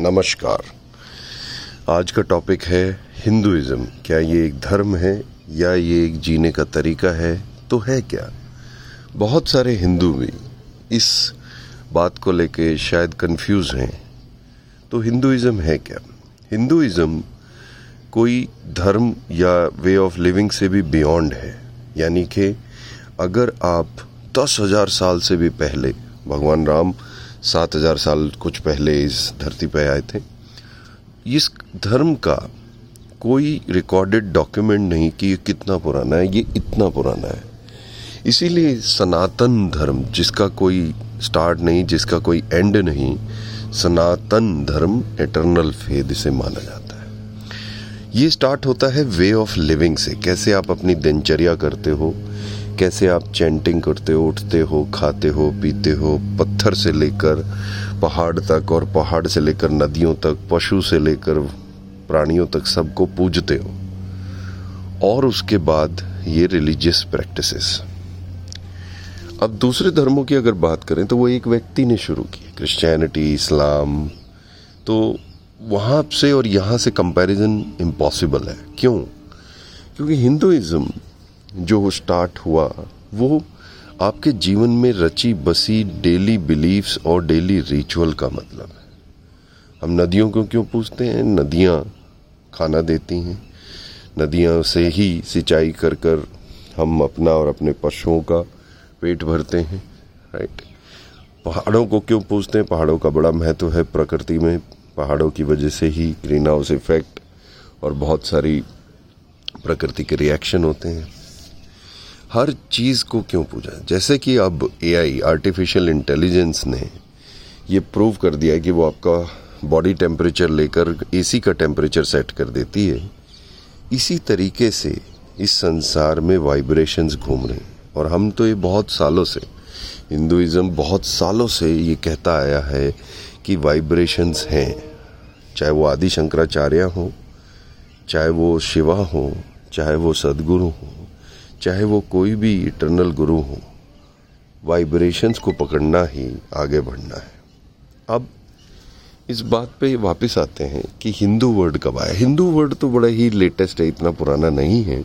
नमस्कार। आज का टॉपिक है हिंदुइज्म क्या ये एक धर्म है या ये एक जीने का तरीका है? तो है क्या? बहुत सारे हिंदू भी इस बात को लेके शायद कंफ्यूज हैं। तो हिंदुइज्म है क्या? हिंदुइज्म कोई धर्म या वे ऑफ़ लिविंग से भी बियॉन्ड है। यानी कि अगर आप दस हज़ार साल से भी पहले, भगवान राम सात हज़ार साल कुछ पहले इस धरती पर आए थे। इस धर्म का कोई रिकॉर्डेड डॉक्यूमेंट नहीं कि ये कितना पुराना है, ये इतना पुराना है। इसीलिए सनातन धर्म, जिसका कोई स्टार्ट नहीं, जिसका कोई एंड नहीं, सनातन धर्म एटर्नल फेद इसे माना जाता है। ये स्टार्ट होता है वे ऑफ़ लिविंग से। कैसे आप अपनी दिनचर्या करते हो कैसे आप चैंटिंग करते हो, उठते हो, खाते हो, पीते हो, पत्थर से लेकर, पहाड़ तक और पहाड़ से लेकर, नदियों तक, पशु से लेकर, प्राणियों तक सबको पूजते हो। और उसके बाद ये रिलीजियस प्रैक्टिसेस अब दूसरे धर्मों की अगर बात करें तो वो एक व्यक्ति ने शुरू की क्रिश्चियनिटी इस्लाम तो वहाँ से और यहाँ से कंपैरिजन इम्पॉसिबल है। क्यों? क्योंकि हिंदुइज्म जो स्टार्ट हुआ, वो आपके जीवन में रची बसी डेली बिलीफ्स और डेली रिचुअल का मतलब है। हम नदियों को क्यों पूछते हैं? नदियाँ खाना देती हैं। नदियाँ से ही सिंचाई कर कर हम अपना और अपने पशुओं का पेट भरते हैं राइट पहाड़ों को क्यों पूछते हैं? पहाड़ों का बड़ा महत्व है प्रकृति में। पहाड़ों की वजह से ही ग्रीन हाउस इफ़ेक्ट और बहुत सारी प्रकृति के रिएक्शन होते हैं। हर चीज़ को क्यों पूजा? जैसे कि अब एआई आर्टिफिशियल इंटेलिजेंस ने ये प्रूव कर दिया है कि वो आपका बॉडी टेम्परेचर लेकर एसी का टेम्परेचर सेट कर देती है। इसी तरीके से इस संसार में वाइब्रेशंस घूम रहे हैं। और हम तो ये बहुत सालों से हिंदुइज्म बहुत सालों से ये कहता आया है कि वाइब्रेशंस हैं। चाहे वो आदि शंकराचार्य हो, चाहे वो शिवा हो, चाहे वो सदगुरु हो चाहे वो कोई भी इटरनल गुरु हो वाइब्रेशंस को पकड़ना ही आगे बढ़ना है। अब इस बात पे वापस आते हैं कि हिंदू वर्ड कब आया। हिंदू वर्ड तो बड़ा ही लेटेस्ट है, इतना पुराना नहीं है।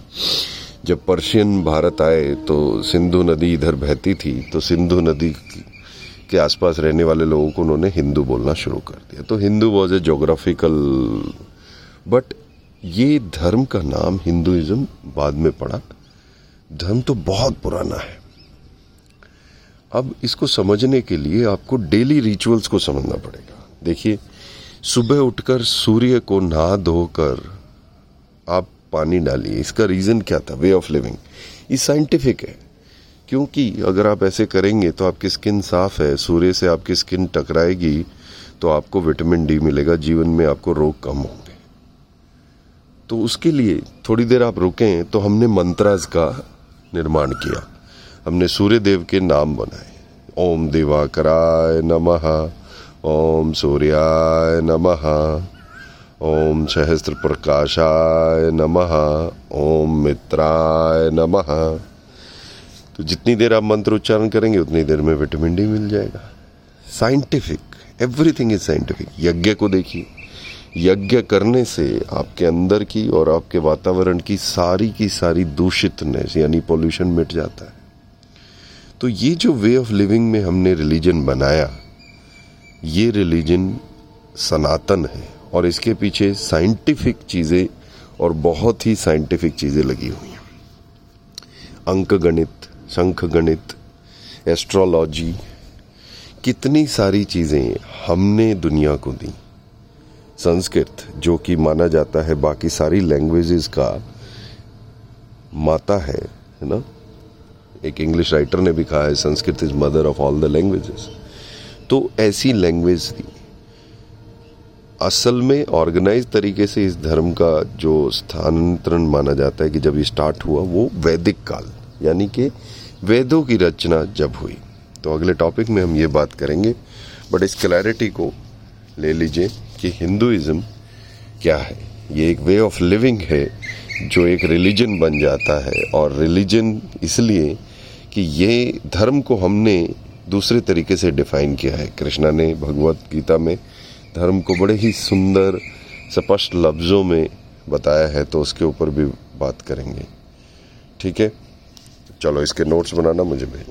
जब पर्शियन भारत आए तो सिंधु नदी इधर बहती थी तो सिंधु नदी के आसपास रहने वाले लोगों को उन्होंने हिंदू बोलना शुरू कर दिया। तो Hindu was a geographical but ये धर्म का नाम हिंदुइज्म बाद में पड़ा। धर्म तो बहुत पुराना है। अब इसको समझने के लिए आपको डेली रिचुअल्स को समझना पड़ेगा। देखिए, सुबह उठकर सूर्य को नहा धोकर आप पानी डालिए। इसका रीजन क्या था? वे ऑफ़ लिविंग ये साइंटिफिक है। क्योंकि अगर आप ऐसे करेंगे तो आपकी स्किन साफ़ है, सूर्य से आपकी स्किन टकराएगी तो आपको विटामिन डी मिलेगा, जीवन में आपको रोग कम होंगे। तो उसके लिए थोड़ी देर आप रुकें तो हमने मंत्राज का निर्माण किया। हमने सूर्य देव के नाम बनाए। ओम दिवाकराय नमः, ओम सूर्याय नमः, ओम सहस्त्र प्रकाशाय नमः, ओम मित्राय नमः। तो जितनी देर आप मंत्र उच्चारण करेंगे, उतनी देर में विटामिन डी मिल जाएगा। साइंटिफिक एवरीथिंग इज़ साइंटिफिक यज्ञ को देखिए। यज्ञ करने से आपके अंदर की और आपके वातावरण की सारी की सारी दूषितनेस, यानी पोल्यूशन मिट जाता है। तो ये जो वे ऑफ़ लिविंग में हमने रिलीजन बनाया, ये रिलीजन सनातन है और इसके पीछे साइंटिफिक चीज़ें और बहुत ही साइंटिफिक चीज़ें लगी हुई हैं। अंक गणित शंख गणित एस्ट्रोलॉजी कितनी सारी चीज़ें हमने दुनिया को दी। संस्कृत, जो कि माना जाता है बाकी सारी लैंग्वेजेस का माता है है ना? एक इंग्लिश राइटर ने भी कहा है, Sanskrit is mother of all the languages तो ऐसी लैंग्वेज थी। असल में ऑर्गेनाइज तरीके से इस धर्म का जो स्थानांतरण माना जाता है कि जब ये स्टार्ट हुआ, वो वैदिक काल, यानी कि वेदों की रचना जब हुई। तो अगले टॉपिक में हम ये बात करेंगे बट इस क्लैरिटी को ले लीजिए। कि हिंदुइज्म क्या है? ये एक वे ऑफ़ लिविंग है जो एक रिलीजन बन जाता है और रिलीजन इसलिए कि ये धर्म को हमने दूसरे तरीके से डिफाइन किया है। कृष्णा ने भगवत गीता में धर्म को बड़े ही सुंदर, स्पष्ट लफ्ज़ों में बताया है तो उसके ऊपर भी बात करेंगे। ठीक है? चलो, इसके नोट्स बनाना मुझे भेज